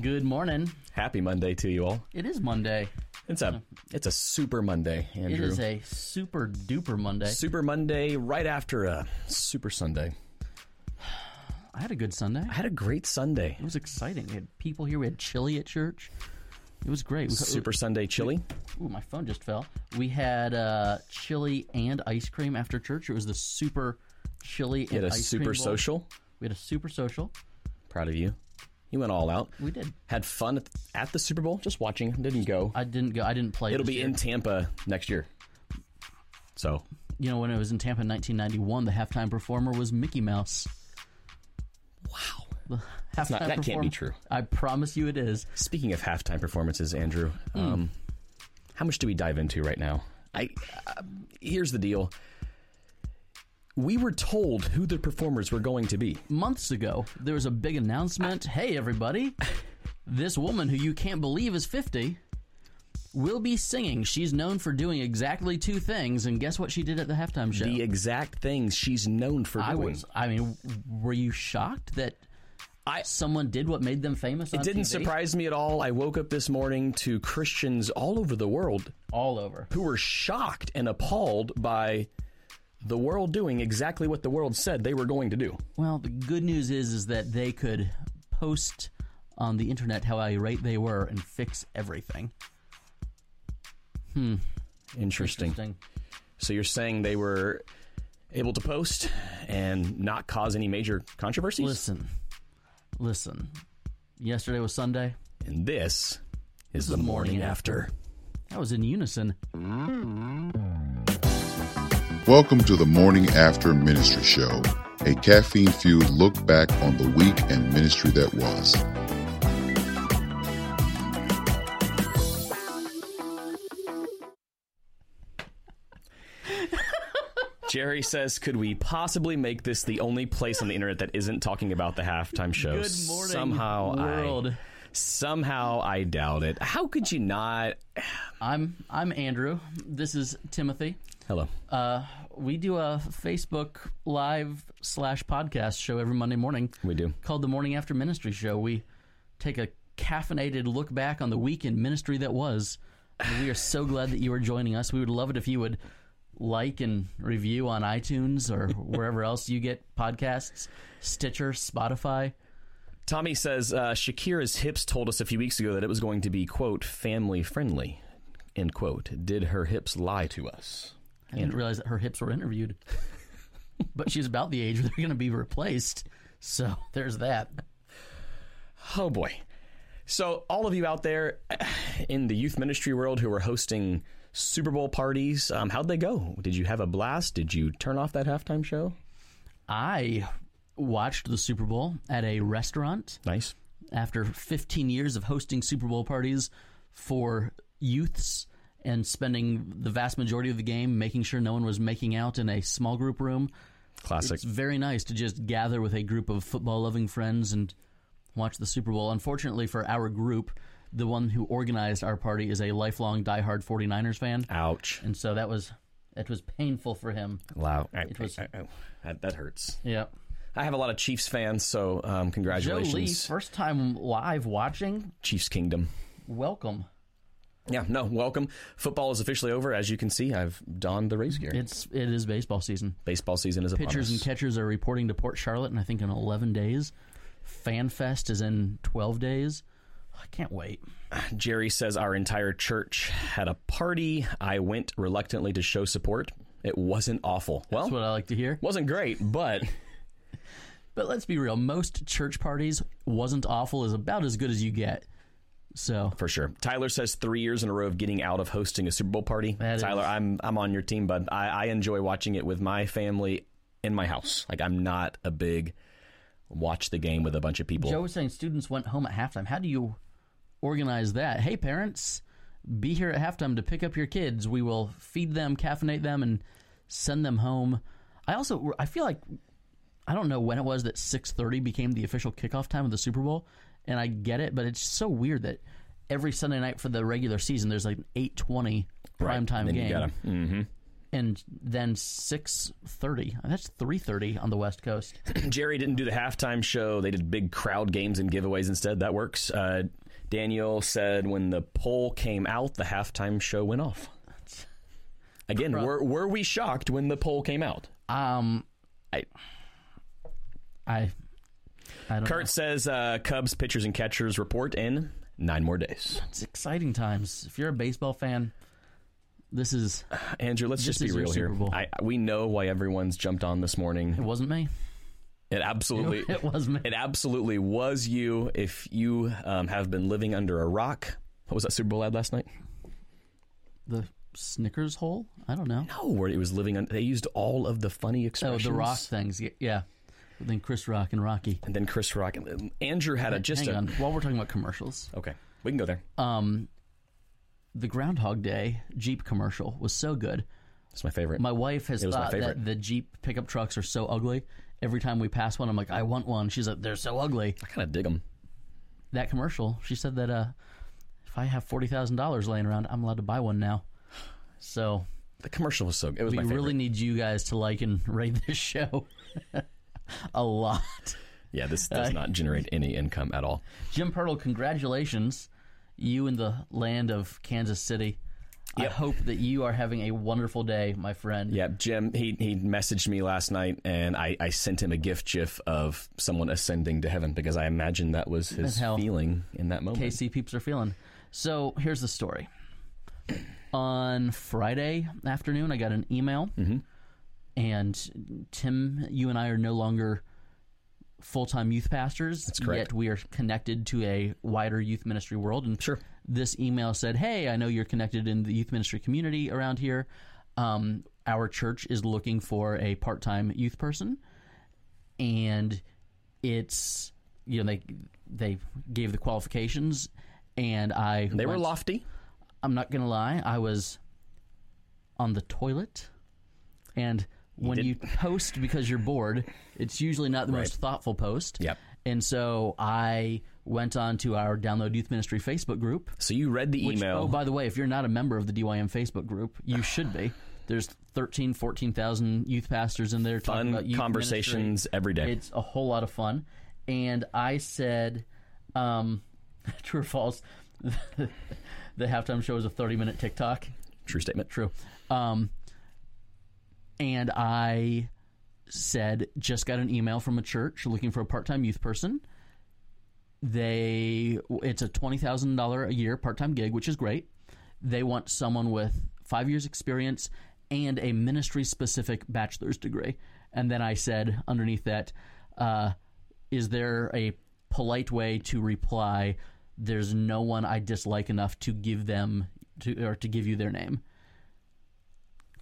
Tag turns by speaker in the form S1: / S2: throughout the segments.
S1: Good morning.
S2: Happy Monday to you all.
S1: It is Monday.
S2: It's a it's a super Monday, Andrew.
S1: It is a super duper Monday.
S2: super Monday right after a super Sunday.
S1: I had a good Sunday.
S2: I had a great Sunday.
S1: It was exciting. We had people here. We had chili at church. It was great. We-
S2: Super Sunday chili.
S1: Ooh, my phone just fell. We had uh, chili and ice cream after church. It was the super chili and
S2: had a super social.
S1: We had a super social.
S2: Proud of you. You went all out.
S1: We did.
S2: Had fun at, the Super Bowl. Just watching. Didn't go.
S1: I didn't go. I didn't play.
S2: It'll be
S1: year.
S2: in Tampa next year. So
S1: You know, when it was in Tampa in 1991, the halftime performer was Mickey Mouse.
S2: wow. Not- that can't be true.
S1: I promise you, it is.
S2: Speaking of halftime performances, Andrew,
S1: Hmm.
S2: um, how much do we dive into right now? I uh, here's the deal. We were told who the performers were going to be.
S1: months ago, there was a big announcement. Hey, everybody, this woman who you can't believe is 50 will be singing. She's known for doing exactly two things, and guess what she did at the halftime show?
S2: The exact things she's known for
S1: I
S2: doing.
S1: was, I mean, were you shocked that
S2: I-
S1: someone did what made them famous?
S2: It didn't
S1: TV?
S2: surprise me at all. I woke up this morning to Christians all over the world
S1: all over.
S2: who were shocked and appalled by the world doing exactly what the world said they were going to do.
S1: Well, the good news is, is that they could post on the internet how irate they were and fix everything. Hmm.
S2: Interesting.
S1: Interesting.
S2: So you're saying they were able to post and not cause any major controversies?
S1: Listen, listen. Yesterday was Sunday.
S2: And this is the
S1: the
S2: morning,
S1: morning
S2: after.
S1: That was in unison. Mm-hmm.
S3: Welcome to the Morning After Ministry Show, a caffeine fueled look back on the week and ministry that was.
S2: Jerry says, could we possibly make this the only place on the internet that isn't talking about the halftime show?
S1: Good morning,
S2: somehow
S1: world.
S2: I, somehow I doubt it. How could you not?
S1: I'm I'm Andrew. This is Timothy.
S2: Hello.
S1: Uh, we do a Facebook live slash podcast show every Monday morning
S2: We do.
S1: called the Morning After Ministry Show. We take a caffeinated look back on the week in ministry that was. And we are so glad that you are joining us. We would love it if you would like and review on iTunes or wherever else you get podcasts, Stitcher, Spotify.
S2: Tommy says uh, Shakira's hips told us a few weeks ago that it was going to be quote family friendly. End quote. Did her hips lie to us?
S1: I didn't realize that her hips were interviewed. but she's about the age where they're going to be replaced. So there's that.
S2: Oh boy. So all of you out there in the youth ministry world who are hosting Super Bowl parties, um, how'd they go? Did you have a blast? Did you turn off that halftime show?
S1: I watched the Super Bowl at a restaurant
S2: Nice.
S1: after 15 years of hosting Super Bowl parties for youths and spending the vast majority of the game making sure no one was making out in a small group room.
S2: Classic.
S1: It's very nice to just gather with a group of football loving friends and watch the Super Bowl. Unfortunately for our group, the one who organized our party is a lifelong diehard 49ers fan.
S2: Ouch.
S1: And so that was it was painful for him.
S2: Wow.
S1: It was-
S2: that, that hurts.
S1: Yeah.
S2: I have a lot of Chiefs fans, so um,
S1: Joe
S2: congratulations.
S1: Lee, first time live watching.
S2: Chiefs Kingdom.
S1: Welcome.
S2: Yeah, no, welcome. Football is officially over. As you can see, I've donned the Rays gear.
S1: It's it is baseball season.
S2: Baseball season is upon
S1: Pitchers
S2: us.
S1: and catchers are reporting to Port Charlotte, and I think in 11 days. FanFest is in 12 days. I can't wait.
S2: Jerry says our entire church had a party. I went reluctantly to show support. It wasn't awful. Well,
S1: That's what I like to hear.
S2: wasn't great, but
S1: But let's be real. Most church parties wasn't awful is about as good as you get. So
S2: for sure. Tyler says three years in a row of getting out of hosting a Super Bowl party.
S1: That
S2: Tyler,
S1: is-
S2: I'm I'm on your team, bud. I, I enjoy watching it with my family in my house. Like I'm not a big watch the game with a bunch of people.
S1: Joe was saying students went home at halftime. How do you organize that? Hey, parents, be here at halftime to pick up your kids. We will feed them, caffeinate them, and send them home. I also I feel like I don't know when it was that 6:30 became the official kickoff time of the Super Bowl, and I get it, but it's so weird that every Sunday night for the regular season there's like an 8:20
S2: Right.
S1: primetime
S2: Then
S1: game.
S2: You gotta, hmm
S1: and then six thirty. That's three thirty on the West Coast.
S2: Jerry didn't do the halftime show. They did big crowd games and giveaways instead. That works. Uh, Daniel said when the poll came out, the halftime show went off. Again, were, were we shocked when the poll came out?
S1: Um,
S2: I,
S1: I,
S2: Kurt says uh, Cubs pitchers and catchers report in nine more days.
S1: It's exciting times. If you're a baseball fan, this is.
S2: Andrew, let's just be real here. I, we know why everyone's jumped on this morning.
S1: It wasn't me.
S2: It absolutely,
S1: It was me.
S2: it absolutely was you. If you um, have been living under a rock, what was that Super Bowl ad last night?
S1: The Snickers hole. I don't know.
S2: No, where it was living. On, they used all of the funny expressions.
S1: Oh, the Rock things. Yeah. Then Chris Rock and Rocky.
S2: and then Chris Rock. And Andrew had a just
S1: Hang
S2: a.
S1: on. While we're talking about commercials,
S2: Okay, we can go there.
S1: um, the Groundhog Day Jeep commercial was so good.
S2: It's my favorite.
S1: My wife has
S2: It was my
S1: thought
S2: favorite.
S1: that the Jeep pickup trucks are so ugly. Every time we pass one, I'm like, I want one. She's like, they're so ugly.
S2: I kind of dig them.
S1: That commercial, she said that uh, if I have forty thousand dollars laying around, I'm allowed to buy one now. So
S2: The commercial was so. It was
S1: we
S2: my favorite.
S1: really need you guys to like and rate this show a lot.
S2: yeah, this does not generate any income at all.
S1: Jim Pirtle, congratulations. You in the land of Kansas City. I hope that you are having a wonderful day, my friend.
S2: Yeah, Jim. He he messaged me last night, and I, I sent him a gift gif of someone ascending to heaven because I imagine that was his
S1: how
S2: feeling in that moment.
S1: KC peeps are feeling. So here's the story. On Friday afternoon, I got an email,
S2: Mm-hmm.
S1: And Tim, you and I are no longer full time youth pastors.
S2: That's correct.
S1: Yet we are connected to a wider youth ministry world. And
S2: Sure.
S1: this email said, "Hey, I know you're connected in the youth ministry community around here. Um, our church is looking for a part time youth person, and it's you know they they gave the qualifications, and I
S2: They were lofty.
S1: I'm not gonna lie, I was on the toilet, and when
S2: did-
S1: you post because you're bored, it's usually not the most thoughtful post.
S2: Yep.
S1: And so I went on to our Download Youth Ministry Facebook group.
S2: So you read the
S1: Which,
S2: email.
S1: oh, by the way, if you're not a member of the DYM Facebook group, you should be. There's 13, 14,000 youth pastors in there talking about
S2: Fun conversations
S1: ministry.
S2: every day.
S1: It's a whole lot of fun. And I said, um, true or false, the halftime show is a 30 minute TikTok.
S2: True statement.
S1: True. Um, and I said, just got an email from a church looking for a part time youth person. They, it's a twenty thousand dollar a year part time gig, which is great. They want someone with five years experience and a ministry specific bachelor's degree. And then I said underneath that, uh, is there a polite way to reply? There's no one I dislike enough to give them to or to give you their name.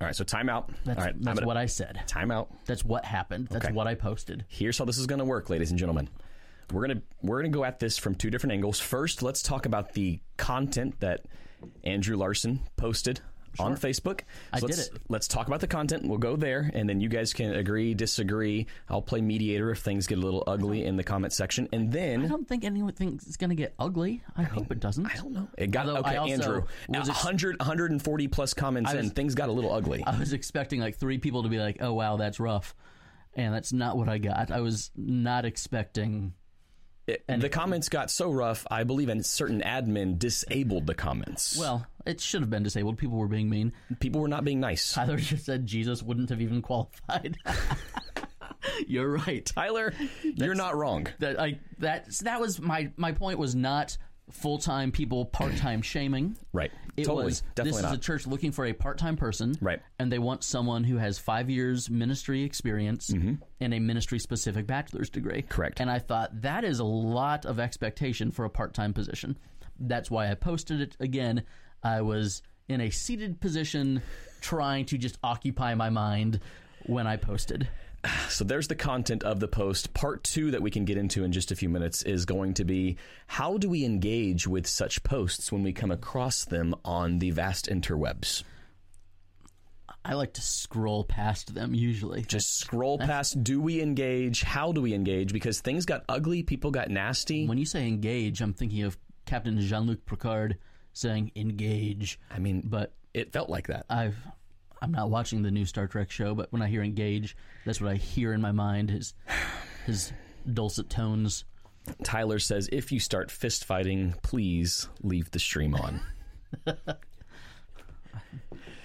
S2: All right, so timeout.
S1: That's,
S2: All right,
S1: that's
S2: gonna-
S1: what I said.
S2: Timeout.
S1: That's what happened. That's
S2: Okay.
S1: what I posted.
S2: Here's how this is going to work, ladies and gentlemen. We're gonna we're gonna go at this from two different angles. First, let's talk about the content that Andrew Larson posted on Facebook. So
S1: did
S2: let's,
S1: it.
S2: Let's talk about the content. We'll go there, and then you guys can agree, disagree. I'll play mediator if things get a little ugly in the comment section, and then I
S1: don't think anyone thinks it's going to get ugly. I hope it doesn't.
S2: I don't know. It got
S1: Although
S2: okay,
S1: I
S2: Andrew.
S1: was ex-
S2: 100, 140 plus comments
S1: was-
S2: in. Things got a little ugly.
S1: I was expecting like three people to be like, "Oh wow, that's rough," and that's not what I got. I was not expecting.
S2: It- the comments got so rough. I believe a certain admin disabled the comments.
S1: Well, it should have been disabled. People were being mean.
S2: people were not being nice.
S1: Tyler just said Jesus wouldn't have even qualified. You're right.
S2: Tyler, you're not wrong.
S1: That I that that was my my point was not full time people part time shaming.
S2: Right.
S1: It
S2: totally.
S1: was
S2: Definitely
S1: this is a church looking for a part time person,
S2: Right.
S1: And they want someone who has five years ministry experience and a ministry specific bachelor's degree,
S2: Mm-hmm. Correct.
S1: And I thought that is a lot of expectation for a part time position. That's why I posted it again. I was in a seated position, trying to just occupy my mind when I posted.
S2: So there's the content of the post. Part two that we can get into in just a few minutes is going to be how do we engage with such posts when we come across them on the vast interwebs?
S1: I like to scroll past them usually.
S2: Just scroll past. Do we engage? How do we engage? Because things got ugly. People got nasty.
S1: when you say engage, I'm thinking of Captain Jean Luc Picard saying engage.
S2: I mean,
S1: But
S2: it felt like that.
S1: I've I'm not watching the new Star Trek show, but when I hear engage, that's what I hear in my mind. His his dulcet tones.
S2: Tyler says, if you start fist fighting, please leave the stream on.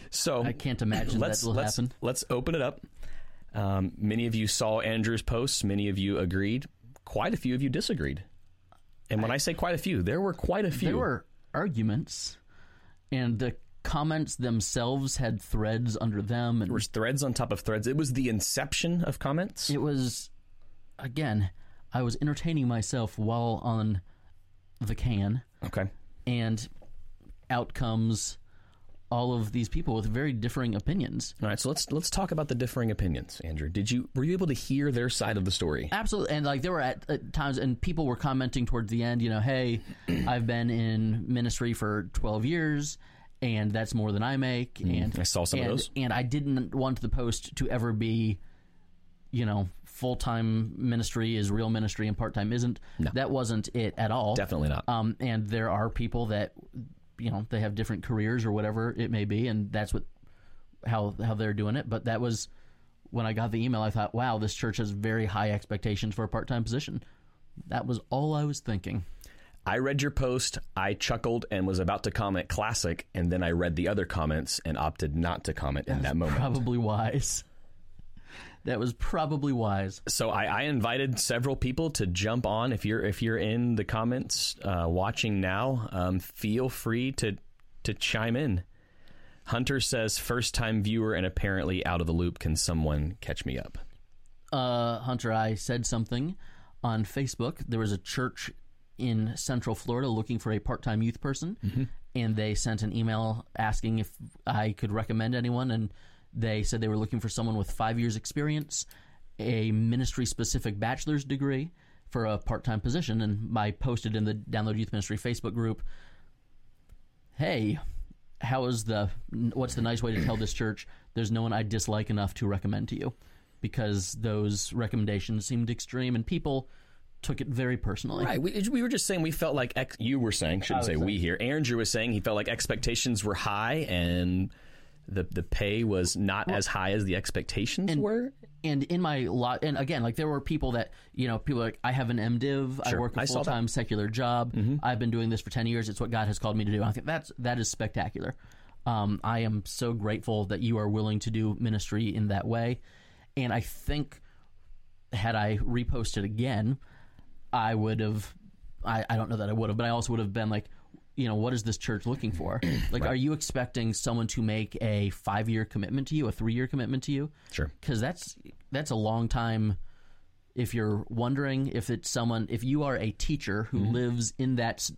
S2: so
S1: I can't imagine
S2: let's
S1: that will
S2: let's,
S1: happen.
S2: let's open it up. Um, many of you saw Andrew's posts. Many of you agreed. Quite a few of you disagreed. And when I, say quite a few, there were quite a few.
S1: There were arguments, and the comments themselves had threads under them, and
S2: There was threads on top of threads. It was the inception of comments.
S1: it was again. I was entertaining myself while on the can,
S2: Okay.
S1: and out comes all of these people with very differing opinions.
S2: All right. So let's let's talk about the differing opinions. Andrew, did you were you able to hear their side of the story?
S1: Absolutely, and like there were at, at times, and people were commenting towards the end. You know, hey, I've been in ministry for twelve years, and that's more than I make. and
S2: Mm, I saw some of those.
S1: and I didn't want the post to ever be, you know, full time ministry is real ministry and part time isn't. That wasn't it at all.
S2: Definitely not.
S1: Um, and there are people that, you know, they have different careers or whatever it may be, and that's what how how they're doing it. But that was when I got the email. I thought, wow, this church has very high expectations for a part time position. That was all I was thinking.
S2: I read your post, I chuckled and was about to comment classic, and then I read the other comments and opted not to comment in that moment.
S1: Probably wise. That was probably wise.
S2: So I, I invited several people to jump on. If you're if you're in the comments uh, watching now, um, feel free to to chime in. Hunter says, first time viewer and apparently out of the loop. Can someone catch me up?
S1: uh, Hunter, I said something on Facebook. There was a church in Central Florida looking for a part-time youth person, and they sent an email asking if I could recommend anyone. And they said they were looking for someone with five years' experience, a ministry-specific bachelor's degree for a part-time position. And I posted in the Download Youth Ministry Facebook group, "Hey." How is the what's the nice way to tell this church there's no one I dislike enough to recommend to you? because those recommendations seemed extreme and people took it very personally.
S2: Right. We, we were just saying we felt like ex- you were saying shouldn't say we here. Andrew was saying he felt like expectations were high and the the pay was not as high as the expectations were.
S1: And in my lot, and again, like there were people that you know, people like I have an MDiv, I work a full time secular job, I've been doing this for ten years. It's what God has called me to do. I think that's that is spectacular. Um, I am so grateful that you are willing to do ministry in that way, and I think had I reposted again, I would have. I, I don't know that I would have, but I also would have been like, you know, what is this church looking for? Like, are you expecting someone to make a five year commitment to you, a three year commitment to you?
S2: Sure.
S1: because that's that's a long time. If you're wondering if it's someone, if you are a teacher who
S2: Mm-hmm.
S1: lives in that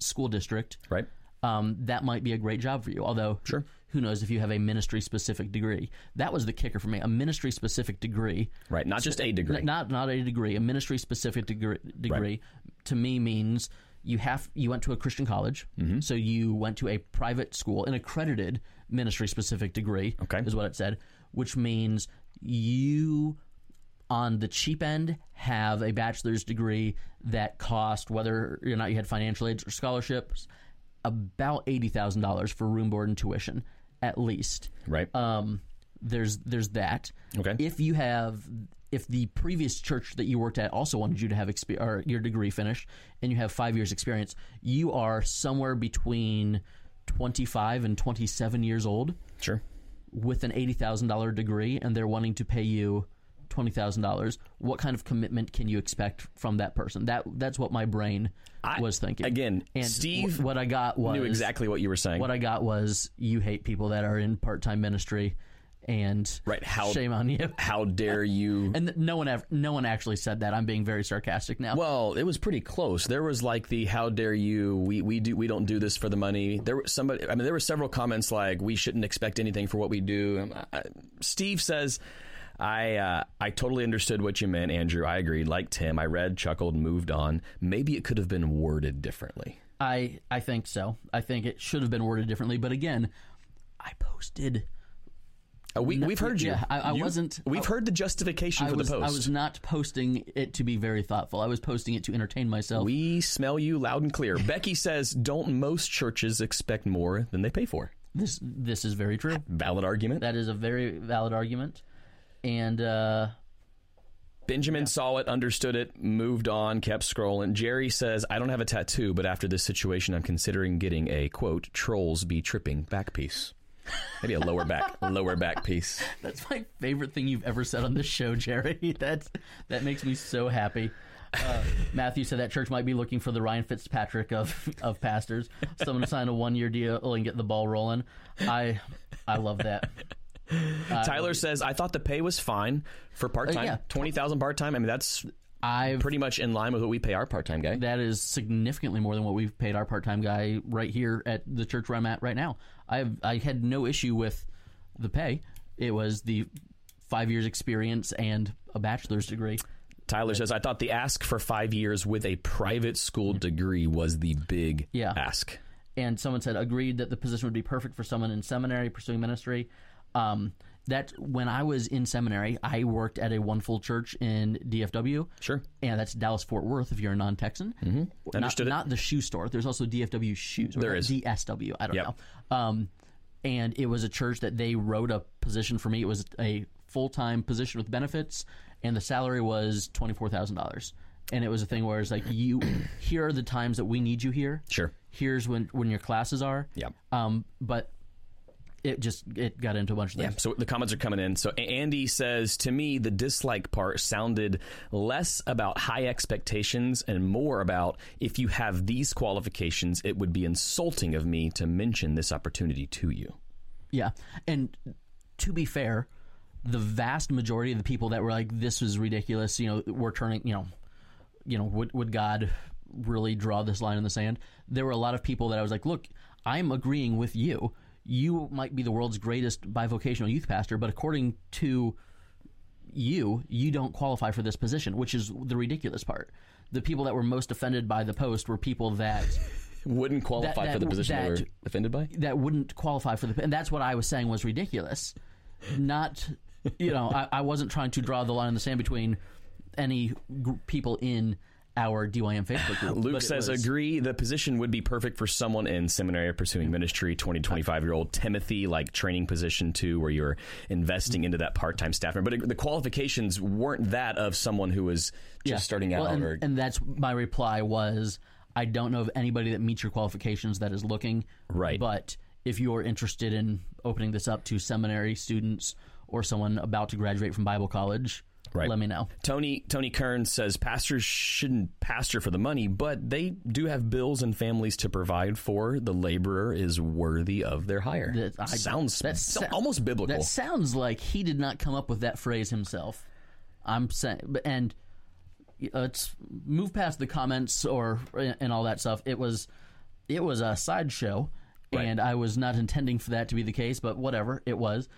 S1: school district,
S2: Right.
S1: um, that might be a great job for you. Although,
S2: Sure.
S1: who knows if you have a ministry specific degree? That was the kicker for me. A ministry specific degree,
S2: Right. Not just a degree.
S1: Not not a degree, a ministry specific degree, degree to me means you have you went to a Christian college,
S2: Mm-hmm.
S1: so you went to a private school, an accredited ministry specific degree.
S2: Okay.
S1: is what it said, which means you on the cheap end have a bachelor's degree that cost whether or not you had financial aids or scholarships about eighty thousand dollars for room board and tuition at least
S2: right.
S1: um, there's there's that.
S2: Okay.
S1: If you have, if the previous church that you worked at also wanted you to have expe- or your degree finished, and you have five years experience, you are somewhere between twenty five and twenty seven years old
S2: sure.
S1: with an eighty thousand dollar degree, and they're wanting to pay you twenty thousand dollars. What kind of commitment can you expect from that person? That that's what my brain
S2: I-
S1: was thinking.
S2: again,
S1: and
S2: Steve
S1: wh- what I got was
S2: Knew exactly what you were saying.
S1: what I got was you hate people that are in part time ministry, and
S2: Right, how-
S1: shame on you.
S2: How dare you?
S1: And no one ever, no one actually said that. I'm being very sarcastic now.
S2: Well, it was pretty close. There was like the "How dare you? We we do we don't do this for the money." There were somebody. I mean, there were several comments like, "We shouldn't expect anything for what we do." Um, I, Steve says, "I uh, I totally understood what you meant, Andrew. I agreed. Like Tim, I read, chuckled, moved on. Maybe it could have been worded differently."
S1: I I think so. I think it should have been worded differently. But again, I posted.
S2: Uh, we we've heard you.
S1: yeah, I- I
S2: You-
S1: wasn't-
S2: We've heard the justification
S1: I
S2: for
S1: was
S2: the post.
S1: I was not posting it to be very thoughtful. I was posting it to entertain myself.
S2: we smell you loud and clear. Becky says, "Don't most churches expect more than they pay for?"
S1: This this is very true.
S2: Valid argument.
S1: That is a very valid argument, and uh,
S2: Benjamin saw it, understood it, moved on, kept scrolling. Jerry says, I don't have a tattoo, but after this situation, I'm considering getting a quote, trolls be tripping back piece. Maybe a lower back, lower back piece.
S1: that's my favorite thing you've ever said on this show, Jerry. That's that makes me so happy. Uh, Matthew said that church might be looking for the Ryan Fitzpatrick of of pastors, someone to sign a one year deal and get the ball rolling. I I love that.
S2: Tyler says, I thought the pay was fine for part time.
S1: Uh, yeah.
S2: 20000 part time. I mean, that's
S1: I've
S2: pretty much in line with what we pay our part time guy.
S1: that is significantly more than what we've paid our part time guy right here at the church where I'm at right now. I've I had no issue with the pay. It was the five years experience and a bachelor's degree.
S2: Tyler says, I thought the ask for five years with a private school degree was the big
S1: Yeah.
S2: ask.
S1: and someone said agreed that the position would be perfect for someone in seminary pursuing ministry. Um, that when I was in seminary, I worked at a one full church in DFW.
S2: Sure.
S1: And that's Dallas Fort Worth if you're a non Texan. Mm-hmm.
S2: Understood it.
S1: Not, not the shoe store. There's also DFW shoes. or
S2: There is.
S1: DSW. I don't
S2: Yep.
S1: know. Um, and it was a church that they wrote a position for me. It was a full time position with benefits, and the salary was twenty four thousand dollars. And it was a thing where it's like you, here are the times that we need you here
S2: Sure.
S1: here's when when your classes are.
S2: Yep.
S1: Um, but it just it got into a bunch of things.
S2: Yeah, so the comments are coming in. So Andy says, to me, the dislike part sounded less about high expectations and more about if you have these qualifications, it would be insulting of me to mention this opportunity to you.
S1: Yeah. And to be fair, the vast majority of the people that were like, "This is ridiculous," you know, we're turning, you know, you know, would would God really draw this line in the sand? There were a lot of people that I was like, "Look, I'm agreeing with you. You might be the world's greatest bivocational youth pastor, but according to you, you don't qualify for this position," which is the ridiculous part. The people that were most offended by the post were people that
S2: Wouldn't qualify
S1: that-
S2: for the position they were offended by?
S1: that wouldn't qualify for the and that's what I was saying was ridiculous. Not you know, I, I wasn't trying to draw the line in the sand between any gr- people in our DYM Facebook group.
S2: Luke says,
S1: was-
S2: agree. The position would be perfect for someone in seminary pursuing ministry, 20, 25 year old Timothy, like training position too, where you're investing into that part time staff member. But it- the qualifications weren't that of someone who was just
S1: Yeah.
S2: starting out.
S1: Well, and,
S2: or,
S1: and that's my reply was I don't know of anybody that meets your qualifications that is looking.
S2: Right.
S1: But if you're interested in opening this up to seminary students or someone about to graduate from Bible college,
S2: Right.
S1: let me know.
S2: Tony Tony Kern says pastors shouldn't pastor for the money, but they do have bills and families to provide for. The laborer is worthy of their hire.
S1: That- I-
S2: Sounds
S1: that
S2: so-
S1: sa-
S2: almost biblical.
S1: That sounds like he did not come up with that phrase himself. I'm saying, but- and uh, let's move past the comments or and all that stuff. It was it was a sideshow,
S2: Right.
S1: and I was not intending for that to be the case, but whatever it was.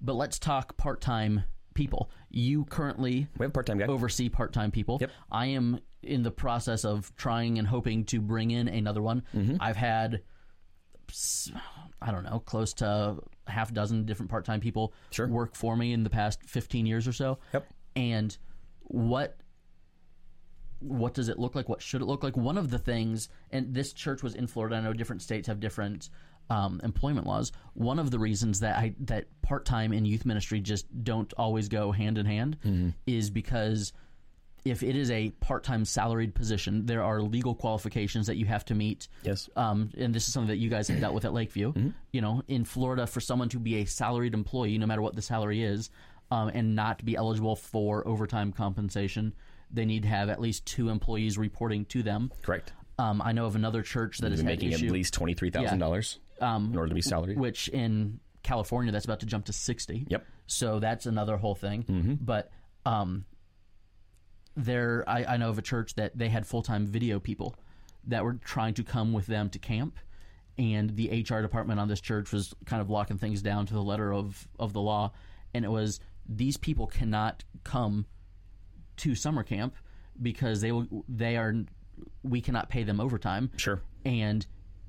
S1: But let's talk part time people. You currently
S2: we have a part time guy.
S1: oversee part time people.
S2: Yep.
S1: I am in the process of trying and hoping to bring in another one.
S2: Mm-hmm.
S1: I've had, I don't know, close to half a dozen different part time people
S2: Sure.
S1: work for me in the past 15 years or so.
S2: Yep.
S1: And what what does it look like? What should it look like? One of the things, and this church was in Florida. I know different states have different um, employment laws. One of the reasons that I that part time and youth ministry just don't always go hand in hand
S2: Mm-hmm.
S1: is because if it is a part time salaried position, there are legal qualifications that you have to meet.
S2: Yes.
S1: Um, and this is something that you guys have dealt with at Lakeview.
S2: Mm-hmm.
S1: You know, in Florida, for someone to be a salaried employee, no matter what the salary is, um, and not be eligible for overtime compensation, they need to have at least two employees reporting to them.
S2: Correct.
S1: Um, I know of another church that is
S2: making at least twenty three thousand dollars in order to be
S1: which in California that's about to jump to sixty.
S2: Yep.
S1: So that's another whole thing. But um, there, I, I know of a church that they had full time video people that were trying to come with them to camp, and the HR department on this church was kind of locking things down to the letter of of the law, and it was these people cannot come to summer camp because they will they are we cannot pay them overtime
S2: Sure.
S1: and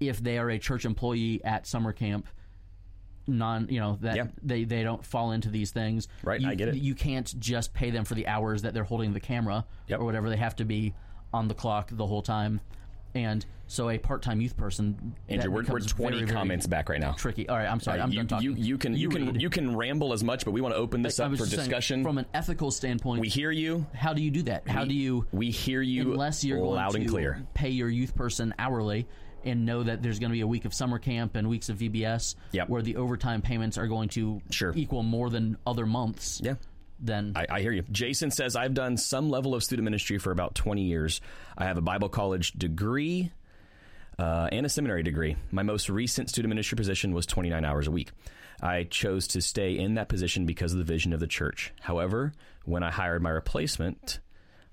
S1: if they are a church employee at summer camp non you know that
S2: Yeah.
S1: they they don't fall into these things
S2: Right,
S1: you,
S2: I get it.
S1: you can't just pay them for the hours that they're holding the camera
S2: Yep.
S1: or whatever they have to be on the clock the whole time And so a part-time youth person.
S2: Andrew, we're, we're 20
S1: very, very
S2: comments back right now.
S1: Tricky. All right, I'm sorry. Uh, I'm
S2: you,
S1: done talking.
S2: you, you can you, can you can ramble as much, but we want to open this
S1: I
S2: up for
S1: just saying,
S2: discussion.
S1: from an ethical standpoint.
S2: we hear you.
S1: how do you do that? How do you
S2: We hear you
S1: unless you're
S2: loud
S1: going
S2: and
S1: to
S2: clear.
S1: pay your youth person hourly and know that there's going to be a week of summer camp and weeks of VBS
S2: Yep.
S1: where the overtime payments are going to
S2: Sure.
S1: equal more than other months.
S2: Yeah.
S1: Then
S2: I, I hear you. Jason says, I've done some level of student ministry for about 20 years. I have a Bible college degree uh, and a seminary degree. My most recent student ministry position was 29 hours a week. I chose to stay in that position because of the vision of the church. However, when I hired my replacement,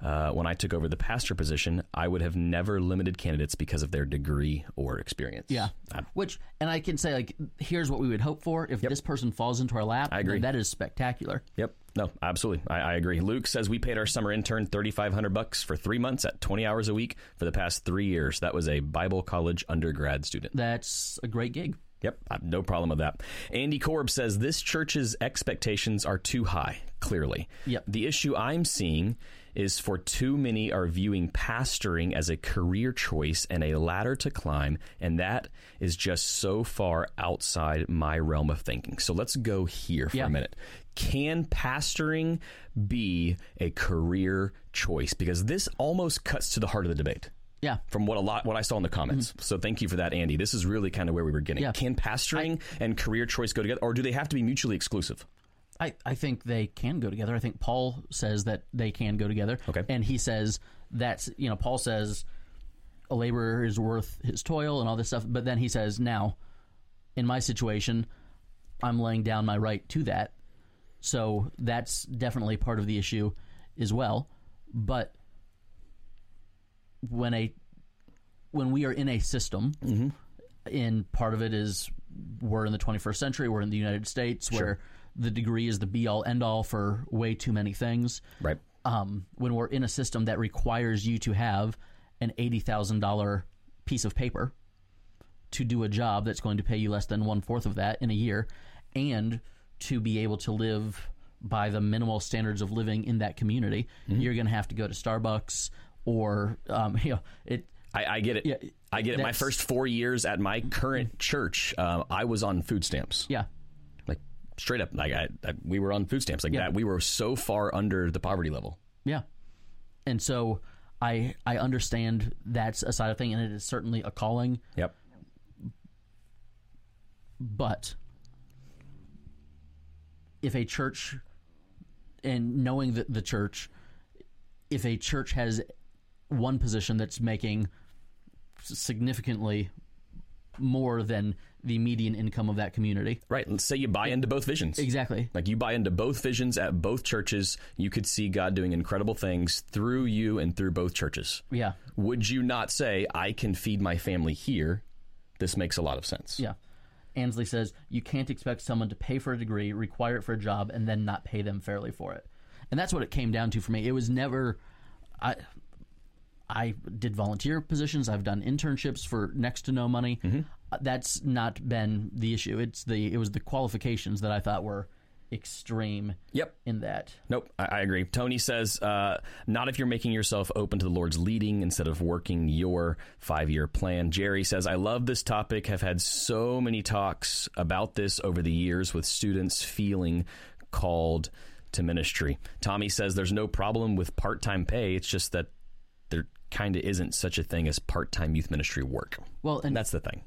S2: uh, when I took over the pastor position, I would have never limited candidates because of their degree or experience.
S1: yeah,
S2: I-
S1: which and I can say like here's what we would hope for if this person falls into our lap.
S2: I agree.
S1: that is spectacular.
S2: Yep. No, absolutely. I, I agree. Luke says we paid our summer intern thirty five hundred bucks for three months at twenty hours a week for the past three years. That was a Bible college undergrad student.
S1: That's a great gig.
S2: Yep, no problem with that. Andy Korb says this church's expectations are too high. Clearly,
S1: Yep.
S2: The issue I'm seeing is for too many are viewing pastoring as a career choice and a ladder to climb, and that is just so far outside my realm of thinking. So let's go here for
S1: Yeah.
S2: a minute. Can pastoring be a career choice? Because this almost cuts to the heart of the debate
S1: Yeah,
S2: from what a lot what I saw in the comments. Mm-hmm. So thank you for that, Andy. This is really kind of where we were getting.
S1: Yeah.
S2: Can pastoring and career choice go together, or do they have to be mutually exclusive?
S1: I, I think they can go together. I think Paul says that they can go together.
S2: Okay.
S1: And he says that's, you know, Paul says a laborer is worth his toil and all this stuff. But then he says, now, in my situation, I'm laying down my right to that. So that's definitely part of the issue as well. But when a when we are in a system, mm-hmm. and part of it is we're in the 21st century, we're in the United States, where the degree is the be all end all for way too many things.
S2: Right.
S1: Um, when we're in a system that requires you to have an $80,000 piece of paper to do a job that's going to pay you less than one fourth of that in a year, and to be able to live by the minimal standards of living in that community, you're going to have to go to Starbucks or, um, you know, it.
S2: I, I get it.
S1: Yeah,
S2: I get it. My first four years at my current church, uh, I was on food stamps.
S1: Yeah,
S2: straight up, like I, I, we were on food stamps like
S1: Yeah.
S2: that. We were so far under the poverty level.
S1: Yeah, and so I I understand that's a side of thing, and it is certainly a calling.
S2: Yep.
S1: But if a church, and knowing that the church, if a church has one position that's making significantly more than the median income of that community,
S2: Right. Let's say you buy into both visions.
S1: exactly.
S2: Like you buy into both visions at both churches, you could see God doing incredible things through you and through both churches.
S1: Yeah,
S2: Would you not say, I can feed my family here? This makes a lot of sense.
S1: yeah. Ansley says you can't expect someone to pay for a degree, require it for a job, and then not pay them fairly for it. And that's what it came down to for me. It was never I I did volunteer positions. I've done internships for next to no money. Uh, That's not been the issue. It's the it was the qualifications that I thought were extreme
S2: Yep.
S1: in that.
S2: Nope, I, I agree. Tony says, uh, not if you're making yourself open to the Lord's leading instead of working your five year plan. Jerry says, I love this topic. Have had so many talks about this over the years with students feeling called to ministry. Tommy says, there's no problem with part time pay. It's just that there kind of isn't such a thing as part time youth ministry work.
S1: Well, and
S2: That's the thing.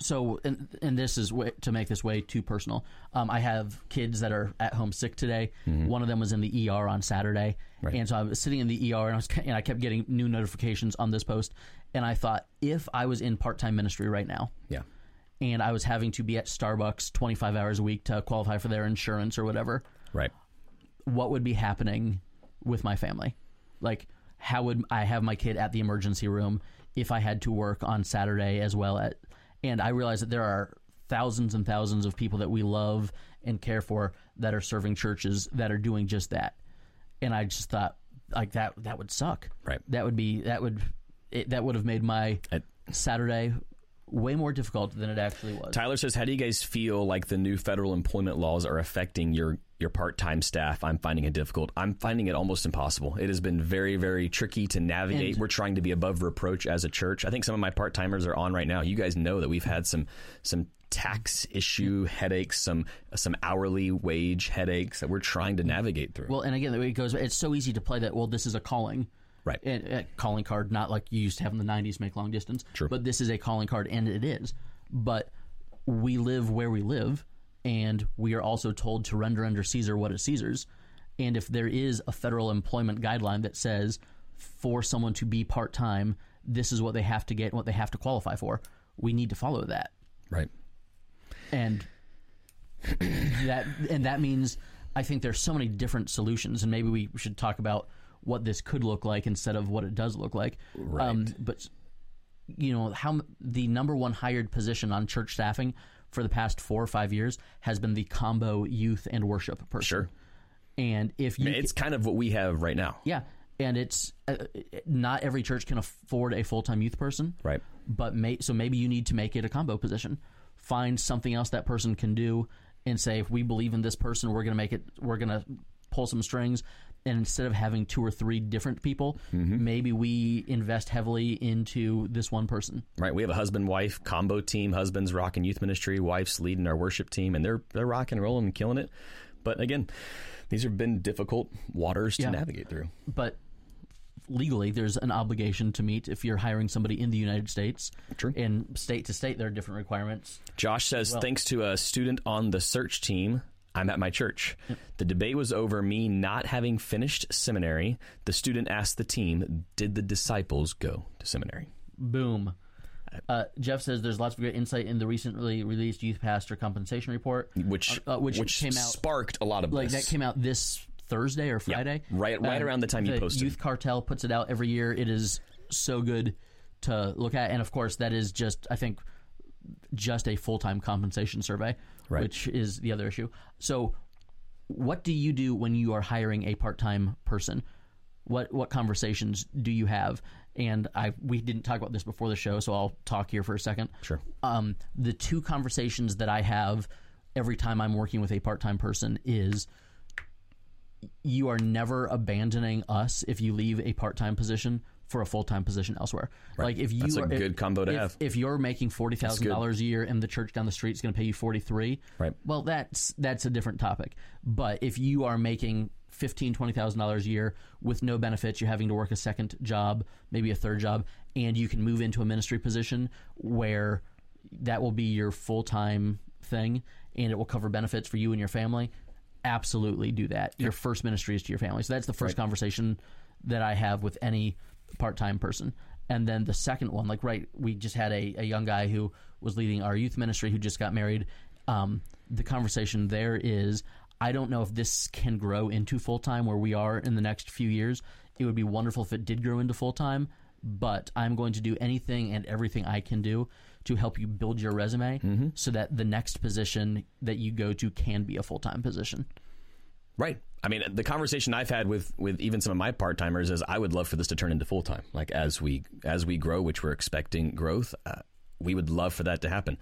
S1: so and, and this is way, to make this way too personal. Um, I have kids that are at home sick today. One of them was in the ER on Saturday, and so I was sitting in the ER and I was and I kept getting new notifications on this post, and I thought if I was in part time ministry right now,
S2: Yeah.
S1: and I was having to be at Starbucks twenty five hours a week to qualify for their insurance or whatever,
S2: Right.
S1: what would be happening with my family? Like, how would I have my kid at the emergency room if I had to work on Saturday as well? At and I realize that there are thousands and thousands of people that we love and care for that are serving churches that are doing just that. And I just thought like that that would suck.
S2: Right.
S1: That would be that would it, that would have made my
S2: I-
S1: Saturday way more difficult than it actually was.
S2: Tyler says, "How do you guys feel like the new federal employment laws are affecting your your part-time staff, I'm finding it difficult. I'm finding it almost impossible. It has been very, very tricky to navigate.
S1: And-
S2: We're trying to be above reproach as a church. I think some of my part-timers are on right now. You guys know that we've had some some tax issue headaches, some some hourly wage headaches that we're trying to navigate through.
S1: Well, and again, it goes, it's so easy to play that. Well, this is a calling,
S2: Right.
S1: Uh, calling card, not like you used to have in the '90s, make long distance.
S2: True.
S1: But this is a calling card, and it is. But we live where we live, and we are also told to render under Caesar what is Caesar's. And if there is a federal employment guideline that says for someone to be part time, this is what they have to get, and what they have to qualify for, we need to follow that
S2: right.
S1: and that and that means I think there's so many different solutions, and maybe we should talk about what this could look like instead of what it does look like. Um, but you know how the number one hired position on church staffing for the past four or five years has been the combo youth and worship person.
S2: Sure.
S1: And if you
S2: It's kind of what we have right now.
S1: yeah, and it's uh, not every church can afford a full time youth person,
S2: Right.
S1: But may, so maybe you need to make it a combo position. Find something else that person can do, and say if we believe in this person, we're going to make it. We're going to pull some strings, and instead of having two or three different people, mm-hmm. maybe we invest heavily into this one person.
S2: Right. We have a husband wife combo team. Husband's rocking youth ministry, wife's leading our worship team, and they're they're rocking and rolling and killing it. But again, these have been difficult waters to
S1: Yeah.
S2: navigate through.
S1: But legally, there's an obligation to meet if you're hiring somebody in the United States.
S2: True.
S1: And state to state, there are different requirements.
S2: Josh says, thanks to a student on the search team, I'm at my church. The debate was over me not having finished seminary. The student asked the team, Did the disciples go to seminary?
S1: Boom. Uh, Jeff says there's lots of great insight in the recently released youth pastor compensation report,
S2: Which,
S1: uh, which,
S2: which
S1: came out
S2: sparked a lot of
S1: like
S2: this.
S1: that came out this Thursday or Friday.
S2: right- right around the time you posted.
S1: Youth Cartel puts it out every year. It is so good to look at, and of course, that is just I think just a full time compensation survey,
S2: Right.
S1: which is the other issue. So, what do you do when you are hiring a part time person? What what conversations do you have? And I we didn't talk about this before the show, so I'll talk here for a second.
S2: Sure.
S1: Um, the two conversations that I have every time I'm working with a part time person is you are never abandoning us if you leave a part time position for a full time position elsewhere. Like if you
S2: That's a
S1: are,
S2: good
S1: if,
S2: combo to
S1: if,
S2: have.
S1: If you're making forty thousand dollars a year and the church down the street is going to pay you forty three,
S2: Right.
S1: Well, that's that's a different topic. But if you are making fifteen twenty thousand dollars a year with no benefits, you're having to work a second job, maybe a third job, and you can move into a ministry position where that will be your full time thing, and it will cover benefits for you and your family. Absolutely do that. Your first ministry is to your family. So that's the first conversation that I have with any part time person. And then the second one, like, right, we just had a, a young guy who was leading our youth ministry who just got married. Um, the conversation there is I don't know if this can grow into full time where we are in the next few years. It would be wonderful if it did grow into full time, but I'm going to do anything and everything I can do to help you build your resume so that the next position that you go to can be a full time position.
S2: Right. I mean, the conversation I've had with with even some of my part timers is I would love for this to turn into full time. Like as we as we grow, which we're expecting growth, uh, we would love for that to happen.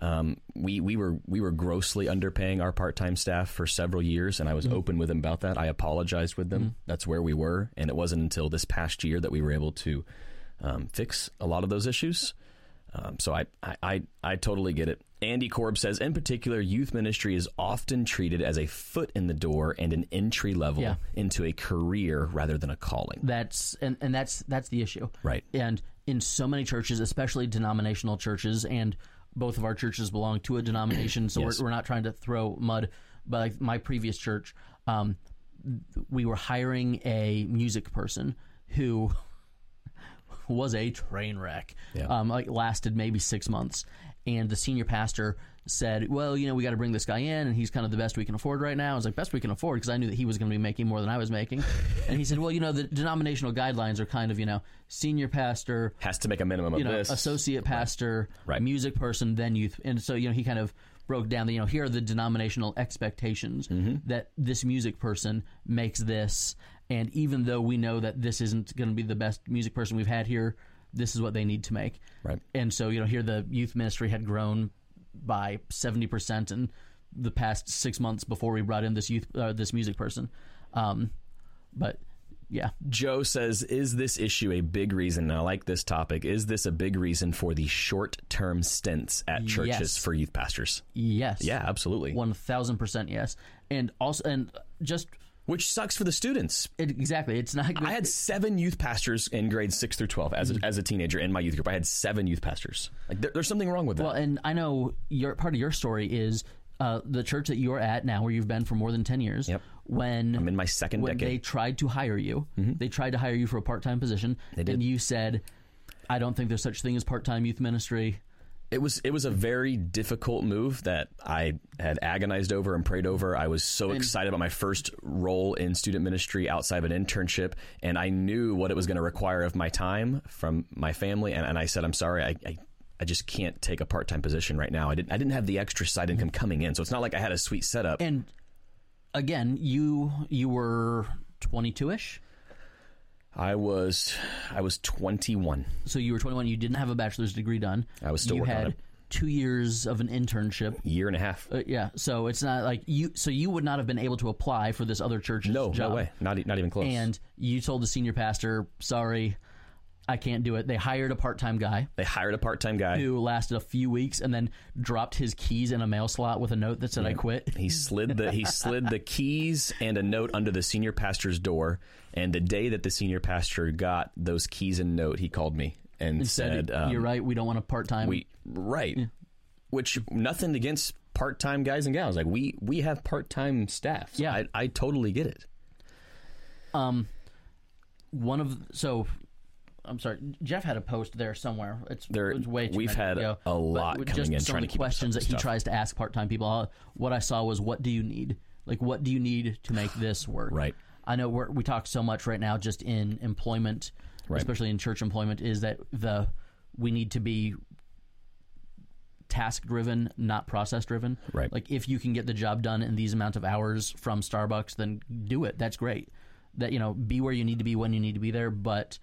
S2: Um, we we were we were grossly underpaying our part time staff for several years, and I was open with them about that. I apologized with them. That's where we were, and it wasn't until this past year that we were able to um, fix a lot of those issues. Um, so I, I, I, I totally get it. Andy Korb says, in particular, youth ministry is often treated as a foot in the door and an entry level
S1: Yeah.
S2: into a career rather than a calling.
S1: That's and, and that's that's the issue.
S2: Right.
S1: And in so many churches, especially denominational churches, and both of our churches belong to a denomination, so
S2: Yes.
S1: we're, we're not trying to throw mud. But like my previous church, um, we were hiring a music person who was a train wreck.
S2: Yeah.
S1: Um, like lasted maybe six months, and the senior pastor said, "Well, you know, we got to bring this guy in, and he's kind of the best we can afford right now." I was like, "Best we can afford," because I knew that he was going to be making more than I was making. and he said, "Well, you know, the denominational guidelines are kind of, you know, senior pastor,
S2: Has to make a minimum of
S1: you know,
S2: this.
S1: associate pastor,
S2: Right.
S1: music person, then youth. And so, you know, he kind of broke down the, you know, here are the denominational expectations
S2: Mm-hmm.
S1: that this music person makes this. And even though we know that this isn't going to be the best music person we've had here, this is what they need to make.
S2: Right.
S1: And so, you know, here the youth ministry had grown by 70% in the past six months before we brought in this youth uh, this music person. Um, but yeah,
S2: Joe says, "Is this issue a big reason? And I like this topic. Is this a big reason for the short-term stints at churches
S1: Yes.
S2: for youth pastors?
S1: yes,
S2: Yeah, absolutely.
S1: one thousand percent yes, and also and just
S2: Which sucks for the students.
S1: it, exactly, it's not. Good.
S2: I had seven youth pastors in grades six through twelve as a, as a teenager in my youth group. I had seven youth pastors. Like there, there's something wrong with that.
S1: Well, and I know your part of your story is uh, the church that you're at now, where you've been for more than ten years.
S2: Yep.
S1: When
S2: I'm in my second
S1: when
S2: decade. Mm-hmm.
S1: they tried to hire you, they tried to hire you for a part time position, they
S2: did.
S1: and you said, "I don't think there's such thing as part time youth ministry."
S2: It was it was a very difficult move that I had agonized over and prayed over. I was so excited about my first role in student ministry outside of an internship, and I knew what it was going to require of my time from my family. And, and I said, "I'm sorry, I." I I just can't take a part-time position right now. I didn't. I didn't have the extra side income coming in, so it's not like I had a sweet setup.
S1: And again, you you were 22 ish,
S2: I was, I was 21.
S1: so you were 21. You didn't have a bachelor's degree done.
S2: I was still
S1: you
S2: working on
S1: had
S2: it.
S1: two years of an internship.
S2: Year and a half.
S1: Uh, yeah, so it's not like you. So you would not have been able to apply for this other church's
S2: no,
S1: job.
S2: no way. Not e- not even close.
S1: And you told the senior pastor, "Sorry, I can't do it." They hired a part-time guy
S2: they hired a part-time guy.
S1: who lasted a few weeks and then dropped his keys in a mail slot with a note that said, "I quit."
S2: He slid the he slid the keys and a note under the senior pastor's door. And the day that the senior pastor got those keys and note, he called me and
S1: Said,
S2: um,
S1: "You're right. We don't want a part-time."
S2: We right." Which nothing against part-time guys and gals. Like we we have part-time staff.
S1: Yeah.
S2: I, I totally get it.
S1: um, one of so. I'm sorry. Jeff had a post there somewhere. It's,
S2: There-
S1: it's way too
S2: we've had
S1: ago.
S2: a lot coming
S1: just
S2: in
S1: some
S2: trying
S1: of
S2: to
S1: the
S2: keep
S1: questions that he
S2: stuff.
S1: tries to ask part-time people. Uh, What I saw was, "What do you need? Like, what do you need to make this work?"
S2: Right.
S1: I know we're, we talk so much right now, just in employment,
S2: Right.
S1: especially in church employment, is that the we need to be task driven, not process driven.
S2: Right.
S1: Like if you can get the job done in these amount of hours from Starbucks, then do it. That's great. That you know, be where you need to be when you need to be there. But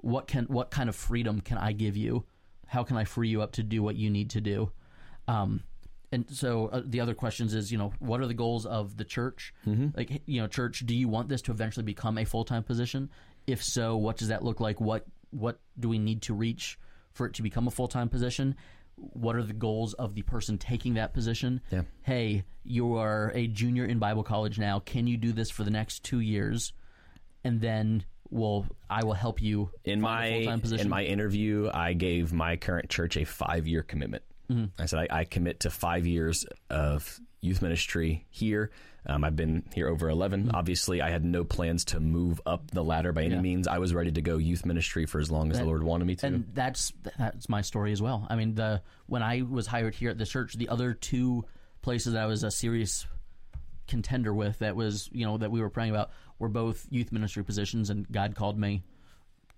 S1: what can what kind of freedom can I give you? How can I free you up to do what you need to do? Um, and so uh, the other questions is, you know, what are the goals of the church? Like, you know, church, do you want this to eventually become a full time position? If so, what does that look like? What what do we need to reach for it to become a full time position? What are the goals of the person taking that position?
S2: Yeah.
S1: Hey, you are a junior in Bible college now. Can you do this for the next two years? And then we'll I will help you
S2: in my
S1: full-time position.
S2: in my interview, I gave my current church a five year commitment.
S1: Mm-hmm.
S2: I said I, I commit to five years of youth ministry here. Um, I've been here over 11. Obviously, I had no plans to move up the ladder by any
S1: Mm-hmm. Yeah.
S2: means. I was ready to go youth ministry for as long as the Lord wanted me to.
S1: and that's that's my story as well. I mean, the when I was hired here at the church, the other two places that I was a serious contender with that was you know that we were praying about were both youth ministry positions, and God called me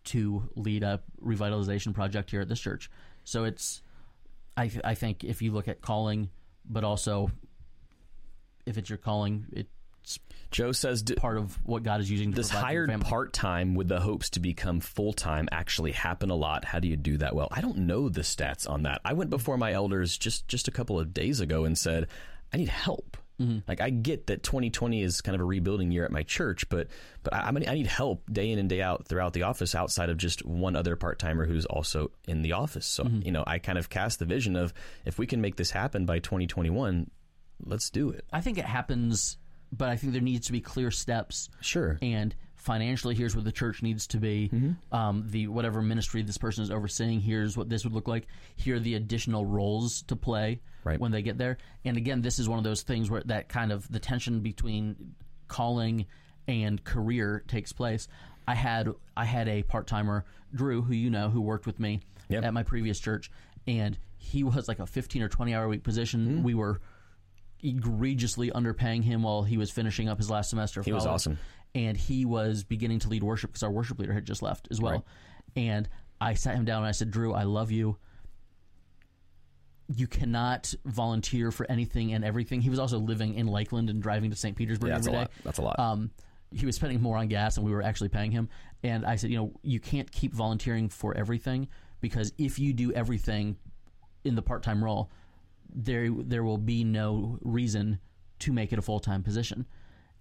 S1: to lead a revitalization project here at this church. So it's I th- I think if you look at calling, but also if it's your calling, it's
S2: Joe says, "D-
S1: part of what God is using provide
S2: hired part time with the hopes to become full time actually happen a lot? How do you do that well? I don't know the stats on that. I went before my elders just just a couple of days ago and said, I need help.
S1: Mm-hmm.
S2: Like I get that 2020 is kind of a rebuilding year at my church, but but I, I need help day in and day out throughout the office outside of just one other part timer who's also in the office. So
S1: Mm-hmm.
S2: you know I kind of cast the vision of if we can make this happen by 2021, let's do it.
S1: I think it happens, but I think there needs to be clear steps.
S2: Sure.
S1: And financially, here's where the church needs to be.
S2: Mm-hmm.
S1: Um, the whatever ministry this person is overseeing, here's what this would look like. Here are the additional roles to play
S2: Right.
S1: when they get there. And again, this is one of those things where that kind of the tension between calling and career takes place. I had I had a part timer, Drew, who you know, who worked with me
S2: Yep.
S1: at my previous church, and he was like a 15 or 20 hour week position.
S2: Hmm.
S1: We were egregiously underpaying him while he was finishing up his last semester. Of
S2: He was awesome.
S1: And he was beginning to lead worship because our worship leader had just left as well.
S2: Right.
S1: And I sat him down and I said, "Drew, I love you. You cannot volunteer for anything and everything." He was also living in Lakeland and driving to St. Petersburg
S2: Yeah, that's a
S1: every day.
S2: lot. That's a lot.
S1: Um, he was spending more on gas and we were actually paying him. And I said, you know, you can't keep volunteering for everything because if you do everything in the part time role, there there will be no reason to make it a full time position.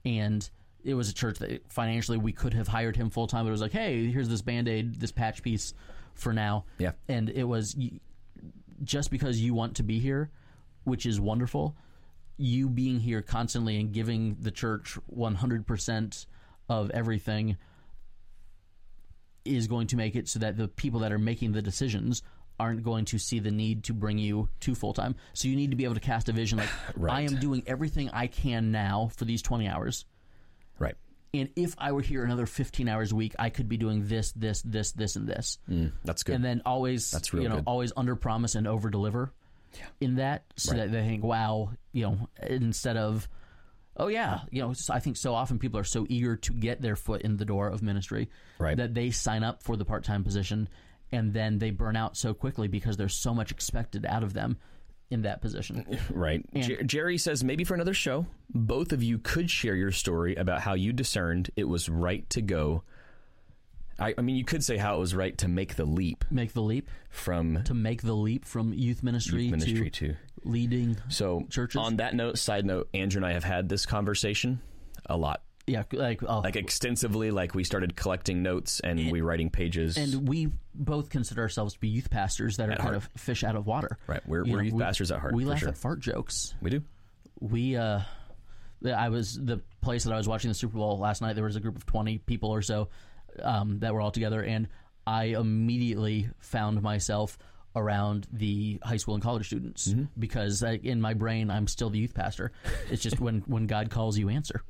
S1: And it was a church that financially we could have hired him full time, but it was like, hey, here's this band aid, this patch piece for now.
S2: Yeah.
S1: And it was just because you want to be here, which is wonderful, you being here constantly and giving the church 100% of everything is going to make it so that the people that are making the decisions aren't going to see the need to bring you to full time. So you need to be able to cast a vision like
S2: Right.
S1: I am doing everything I can now for these 20 hours.
S2: Right.
S1: And if I were here another 15 hours a week, I could be doing this, this, this, this, and this.
S2: Mm, that's good.
S1: And then always,
S2: That's real
S1: you know,
S2: good.
S1: always under promise and over deliver in that so that they think, wow, you know, instead of, oh yeah, you know, I think so often people are so eager to get their foot in the door of ministry
S2: Right.
S1: that they sign up for the part time position and then they burn out so quickly because there's so much expected out of them in that position.
S2: Right. Jer- Jerry says maybe for another show, both of you could share your story about how you discerned it was right to go. I, I mean, you could say how it was right to make the leap
S1: Make the leap
S2: from
S1: to make the leap from youth ministry,
S2: youth ministry
S1: to,
S2: to.
S1: leading.
S2: So,
S1: churches.
S2: on that note, side note, Andrew and I have had this conversation a lot,
S1: Yeah, like oh,
S2: like extensively. Like we started collecting notes and we writing pages.
S1: and we both consider ourselves to be youth pastors that are kind
S2: heart.
S1: of fish out of water.
S2: Right, we're- we're youth
S1: we-
S2: pastors at heart,
S1: We laugh
S2: sure.
S1: at fart jokes.
S2: we do.
S1: We, uh, I was the place that I was watching the Super Bowl last night. There was a group of twenty people or so um, that were all together, and I immediately found myself around the high school and college students
S2: Mm-hmm.
S1: because I, in my brain I'm still the youth pastor. It's just when when God calls you answer.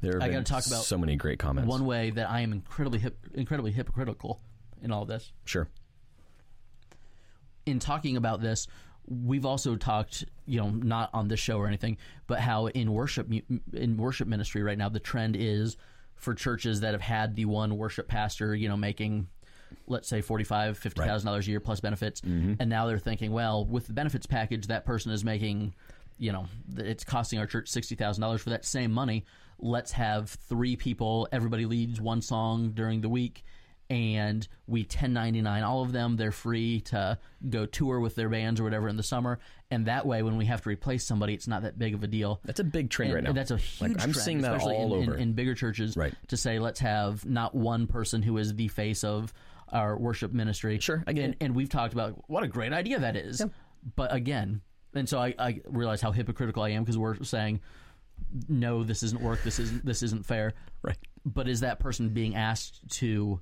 S2: There have
S1: I gotta talk about
S2: so many great comments.
S1: One way that I am incredibly hip, incredibly hypocritical in all this.
S2: sure.
S1: in talking about this, we've also talked, you know, not on this show or anything, but how in worship in worship ministry right now the trend is for churches that have had the one worship pastor, you know, making let's say forty five, fifty thousand dollars a year plus benefits, mm-hmm. and now they're thinking, well, with the benefits package, that person is making, you know, it's costing our church sixty thousand dollars for that same money. Let's have three people. Everybody leads one song during the week and we 1099 all of them they're free to go tour with their bands or whatever in the summer and that way when we have to replace somebody it's not that big of a deal
S2: That's a big trend
S1: and,
S2: right now.
S1: and that's a huge
S2: Like, I'm
S1: trend,
S2: seeing that all
S1: in,
S2: over.
S1: in, in bigger churches
S2: Right.
S1: to say let's have not one person who is the face of our worship ministry
S2: Sure, get
S1: and, and we've talked about what a great idea that is but again and so I, I realize how hypocritical I am because we're saying no this isn't work this isn't this isn't fair
S2: right.
S1: but is that person being asked to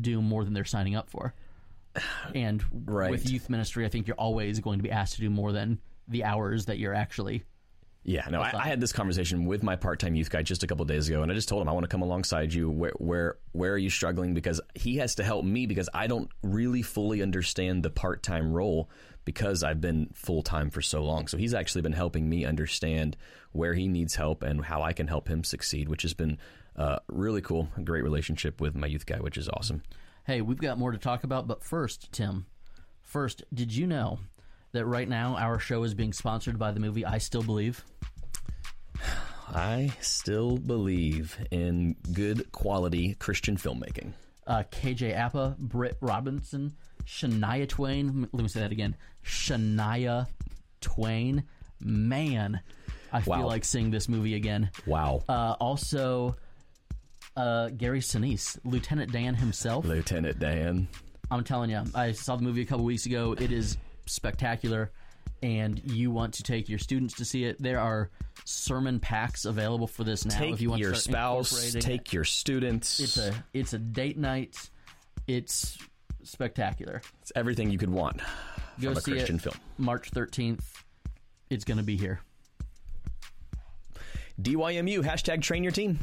S1: do more than they're signing up for? And
S2: Right.
S1: with youth ministry, I think you're always going to be asked to do more than the hours that you're actually.
S2: Yeah, no, I, I had this conversation with my part-time youth guy just a couple days ago, and I just told him I want to come alongside you. Where, where, where are you struggling? Because he has to help me because I don't really fully understand the part-time role because I've been full-time for so long. So he's actually been helping me understand where he needs help and how I can help him succeed, which has been uh, really cool. A great relationship with my youth guy, which is awesome.
S1: Hey, we've got more to talk about, but first, Tim, first, did you know that right now our show is being sponsored by the movie I Still Believe?
S2: I still believe in good quality Christian filmmaking.
S1: Uh, KJ Apa, Britt Robinson, Shania Twain. Let me say that again. Shania Twain. Man, I
S2: Wow.
S1: feel like seeing this movie again.
S2: Wow.
S1: Uh, also, uh, Gary Sinise, Lieutenant Dan himself.
S2: Lieutenant Dan.
S1: I'm telling you, I saw the movie a couple weeks ago. It is spectacular, and you want to take your students to see it. There are sermon packs available for this now.
S2: Take
S1: if you want
S2: your
S1: to
S2: spouse,
S1: incorporating it.
S2: take your students.
S1: It's a it's a date night. It's spectacular.
S2: It's everything you could want
S1: Go
S2: from a
S1: see
S2: Christian
S1: it.
S2: film.
S1: March 13th. It's going to be here.
S2: DYMU, hashtag train your team.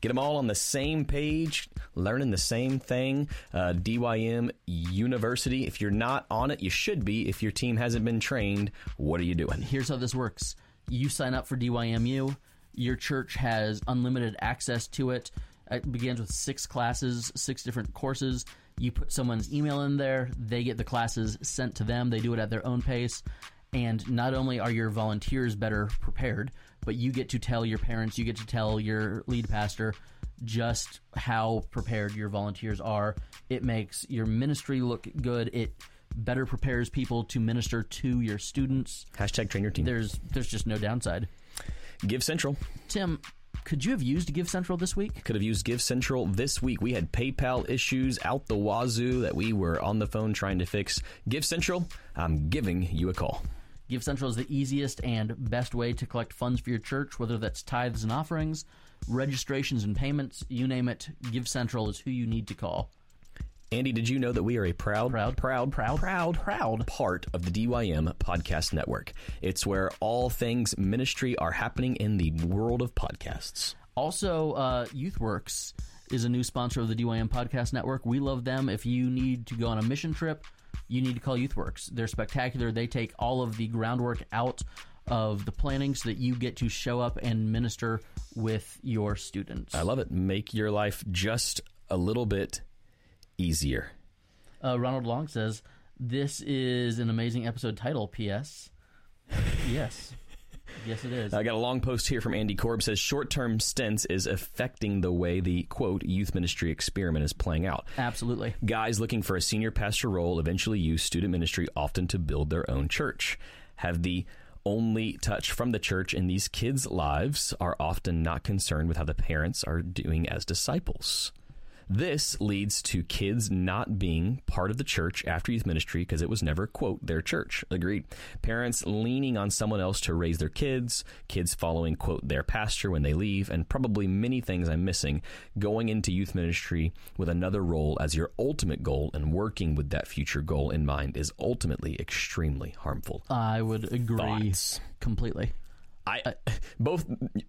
S2: Get them all on the same page, learning the same thing. Uh, DYM University. If you're not on it, you should be. If your team hasn't been trained, what are you doing?
S1: here's how this works you sign up for DYMU, your church has unlimited access to it. It begins with six classes, six different courses. You put someone's email in there, they get the classes sent to them, they do it at their own pace. And not only are your volunteers better prepared, but you get to tell your parents, you get to tell your lead pastor just how prepared your volunteers are. It makes your ministry look good. It better prepares people to minister to your students.
S2: Hashtag train your team.
S1: There's there's just no downside.
S2: Give Central.
S1: Tim, could you have used Give Central this week?
S2: Could have used Give Central this week. We had PayPal issues out the wazoo that we were on the phone trying to fix. Give Central, I'm giving you a call.
S1: Give Central is the easiest and best way to collect funds for your church, whether that's tithes and offerings, registrations and payments, you name it. Give Central is who you need to call.
S2: Andy, did you know that we are a proud,
S1: Proud,
S2: proud,
S1: proud,
S2: proud,
S1: proud.
S2: part of the DYM Podcast Network? It's where all things ministry are happening in the world of podcasts.
S1: Also, uh, YouthWorks is a new sponsor of the DYM Podcast Network. We love them. If you need to go on a mission trip, you need to call YouthWorks. They're spectacular. They take all of the groundwork out of the planning so that you get to show up and minister with your students.
S2: I love it. Make your life just a little bit easier.
S1: Uh, Ronald Long says, This is an amazing episode title, P.S. yes. Yes, it is.
S2: I got a long post here from Andy Korb says short-term stints is affecting the way the quote youth ministry experiment is playing out.
S1: Absolutely.
S2: Guys looking for a senior pastor role eventually use student ministry often to build their own church. Have the only touch from the church in these kids' lives are often not concerned with how the parents are doing as disciples. This leads to kids not being part of the church after youth ministry because it was never, quote, their church. Agreed. Parents leaning on someone else to raise their kids, kids following, quote, their pastor when they leave, and probably many things I'm missing. Going into youth ministry with another role as your ultimate goal and working with that future goal in mind is ultimately extremely harmful.
S1: I would agree
S2: Thoughts?
S1: completely.
S2: I both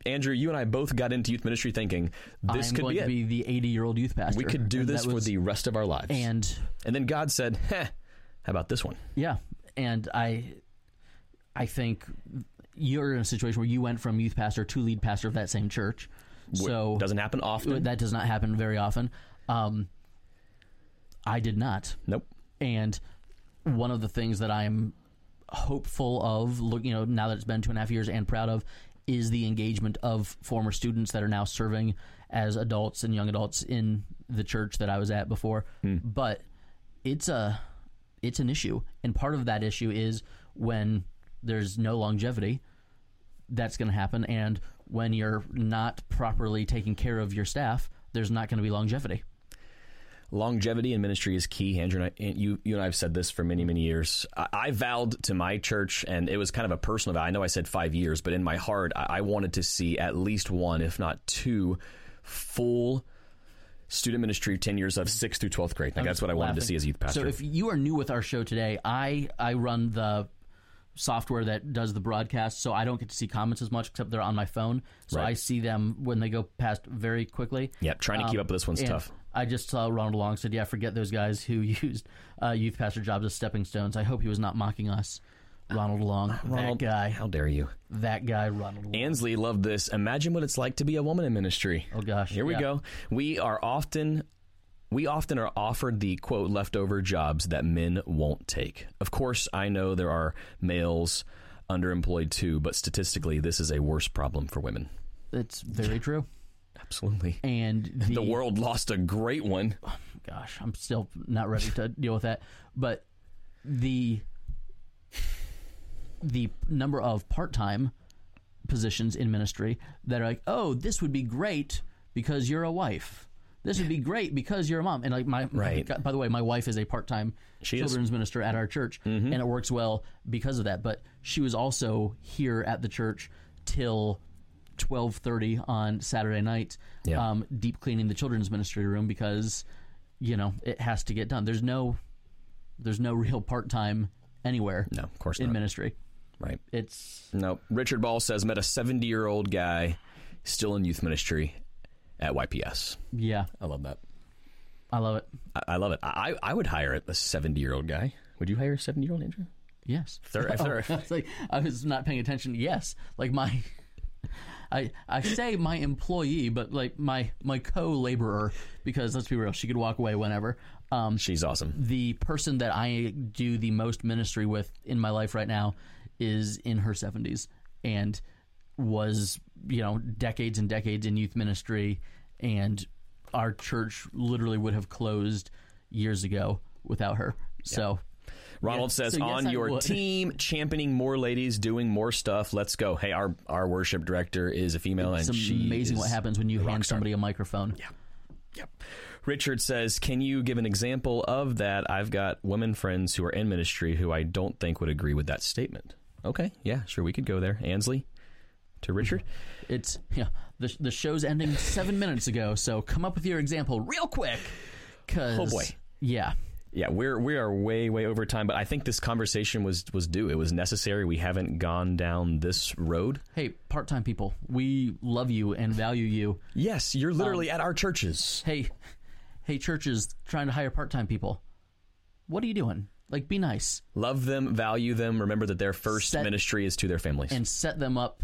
S2: Andrew, you and I both got into youth ministry thinking this
S1: I'm
S2: could
S1: going
S2: be
S1: be the 80 year old youth pastor.
S2: we could do
S1: And
S2: this
S1: that
S2: for the rest of our lives.
S1: And
S2: And then God said, Heh, how about this one?
S1: yeah, and I, I think you're in a situation where you went from youth pastor to lead pastor of that same church. So it
S2: Doesn't happen often.
S1: that does not happen very often. Um, I did not.
S2: Nope.
S1: And one of the things that I'm hopeful of, look, you know, now that it's been two and a half years, and proud of, is the engagement of former students that are now serving as adults and young adults in the church that I was at before. Hmm. But it's a it's an issue, and part of that issue is when there's no longevity. That's going to happen, and when you're not properly taking care of your staff, there's not going to be longevity.
S2: Longevity in ministry is key. Andrew, and I, you, you and I have said this for many, many years. I, I vowed to my church, and it was kind of a personal vow. I know I said five years, but in my heart, I, I wanted to see at least one, if not two, full student ministry tenures of sixth through twelfth grade. Like, that's what I wanted to see as youth pastor.
S1: So if you are new with our show today, I I run the software that does the broadcast, so I don't get to see comments as much except they're on my phone. So
S2: Right.
S1: I see them when they go past very quickly.
S2: Yep, trying to keep
S1: Um,
S2: up with this one's tough.
S1: I just saw Ronald Long said, "Yeah, forget those guys who used uh, youth pastor jobs as stepping stones." I hope he was not mocking us, Ronald Long.
S2: Ronald,
S1: that guy,
S2: how dare you?
S1: that guy, Ronald Long.
S2: Ansley loved this. Imagine what it's like to be a woman in ministry.
S1: oh gosh,
S2: Here we
S1: yeah.
S2: go. We are often we often are offered the quote leftover jobs that men won't take. Of course, I know there are males underemployed too, but statistically this is a worse problem for women.
S1: It's very true.
S2: Absolutely.
S1: And the,
S2: The world lost a great one.
S1: gosh, I'm still not ready to deal with that. But the the number of part time positions in ministry that are like, oh, this would be great because you're a wife. This would be great because you're a mom. And like my
S2: Right.
S1: by the way, my wife is a part time
S2: She is. Mm-hmm.
S1: children's minister at our church, and it works well because of that. But she was also here at the church till twelve thirty on Saturday night,
S2: Yeah.
S1: um, deep cleaning the children's ministry room because you know it has to get done. There's no there's no real part time anywhere
S2: No, of course
S1: in
S2: not.
S1: ministry.
S2: Right.
S1: It's
S2: No. Richard Ball says met a 70-year-old guy still in youth ministry at YPS.
S1: yeah,
S2: I love that.
S1: I love it.
S2: I, I love it. I I would hire a 70-year-old guy. Would you hire a 70-year-old Andrew?
S1: Yes.
S2: If they're- if they're-
S1: I was like I was not paying attention. Yes, like my. I, I say my employee, but like my my co laborer, because let's be real, she could walk away whenever. Um,
S2: She's awesome.
S1: the person that I do the most ministry with in my life right now is in her 70s and was, you know, decades and decades in youth ministry. And our church literally would have closed years ago without her. So,
S2: Ronald
S1: Yeah.
S2: says,
S1: So
S2: on
S1: I
S2: your team, championing more ladies, doing more stuff. Let's go. Hey, our, our worship director is a female,
S1: It's
S2: and she
S1: amazing what happens when you hand somebody a microphone.
S2: Yeah. Yep. Richard says, Can you give an example of that? I've got women friends who are in ministry who I don't think would agree with that statement. Okay. Yeah, sure. We could go there. Ansley to Richard.
S1: It's yeah. The the show's ending seven minutes ago, so come up with your example real quick. Cause
S2: Oh, boy.
S1: yeah.
S2: Yeah, we're we are way way over time, but I think this conversation was was due. It was necessary. We haven't gone down this road.
S1: Hey, part time people, we love you and value you.
S2: Yes, you're literally um, at our churches.
S1: Hey, hey, churches trying to hire part time people. What are you doing? Like, be nice
S2: Love them, value them. Remember that their first
S1: Set-
S2: ministry is to their families.
S1: and set them up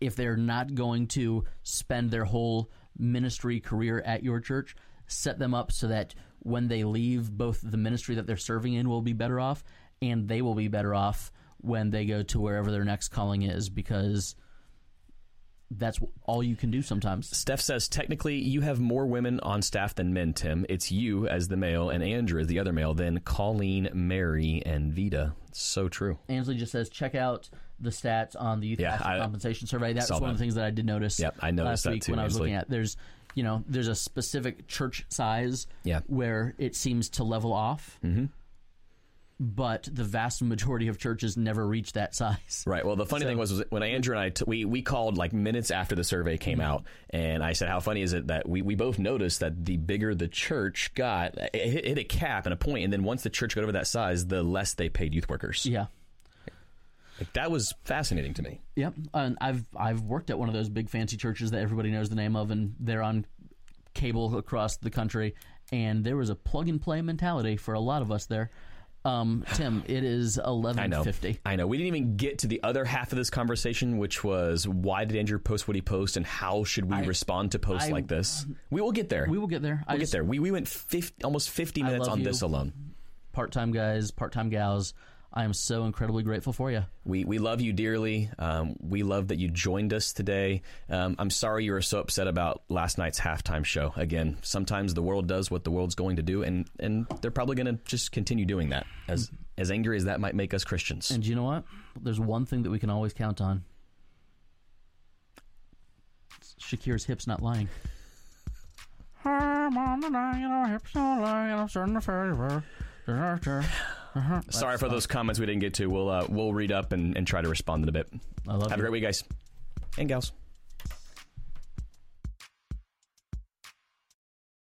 S1: if they're not going to spend their whole ministry career at your church. Set them up so that when they leave, both the ministry that they're serving in will be better off, and they will be better off when they go to wherever their next calling is, because that's all you can do sometimes.
S2: Steph says technically you have more women on staff than men, Tim. It's you as the male and Andrew as the other male, then Colleen, Mary, and Vita. So true.
S1: Ansley just says, check out the stats on the youth
S2: Yeah, I
S1: compensation survey. That's one of the things that I did notice.
S2: Yep, I noticed
S1: last
S2: that
S1: week
S2: too,
S1: when I was
S2: Ansley.
S1: looking at. There's, you know, there's a specific church size
S2: Yeah.
S1: where it seems to level off. Mm-hmm. But the vast majority of churches never reach that size.
S2: Right. Well, the funny
S1: So-
S2: thing was, was when Andrew and I t- we we called like minutes after the survey
S1: Mm-hmm.
S2: came out, and I said, "How funny is it that we, we both noticed that the bigger the church got, it hit, hit a cap and a point, and then once the church got over that size, the less they paid youth workers.
S1: Yeah.
S2: Like, that was fascinating to me.
S1: Yep. And I've I've worked at one of those big fancy churches that everybody knows the name of, and they're on cable across the country. And there was a plug and play mentality for a lot of us there. Um, Tim, it is
S2: I
S1: eleven fifty.
S2: I know. We didn't even get to the other half of this conversation, which was why did Andrew post what he post, and how should we
S1: I-
S2: respond to posts
S1: I-
S2: like this? We will get there.
S1: We will get there.
S2: We'll get
S1: just-
S2: there. We we went 50, almost fifty minutes on
S1: you.
S2: this alone.
S1: Part time guys, part time gals. I am so incredibly grateful for you.
S2: We we love you dearly. Um, we love that you joined us today. Um, I'm sorry you were so upset about last night's halftime show. Again, sometimes the world does what the world's going to do, and and they're probably going to just continue doing that. As as angry as that might make us Christians.
S1: And you know what? There's one thing that we can always count on. Shakira's hips not lying.
S2: Sorry for those comments we didn't get to. We'll uh, we'll read up and, and try to respond in a bit.
S1: I love
S2: Have a great week, guys and gals.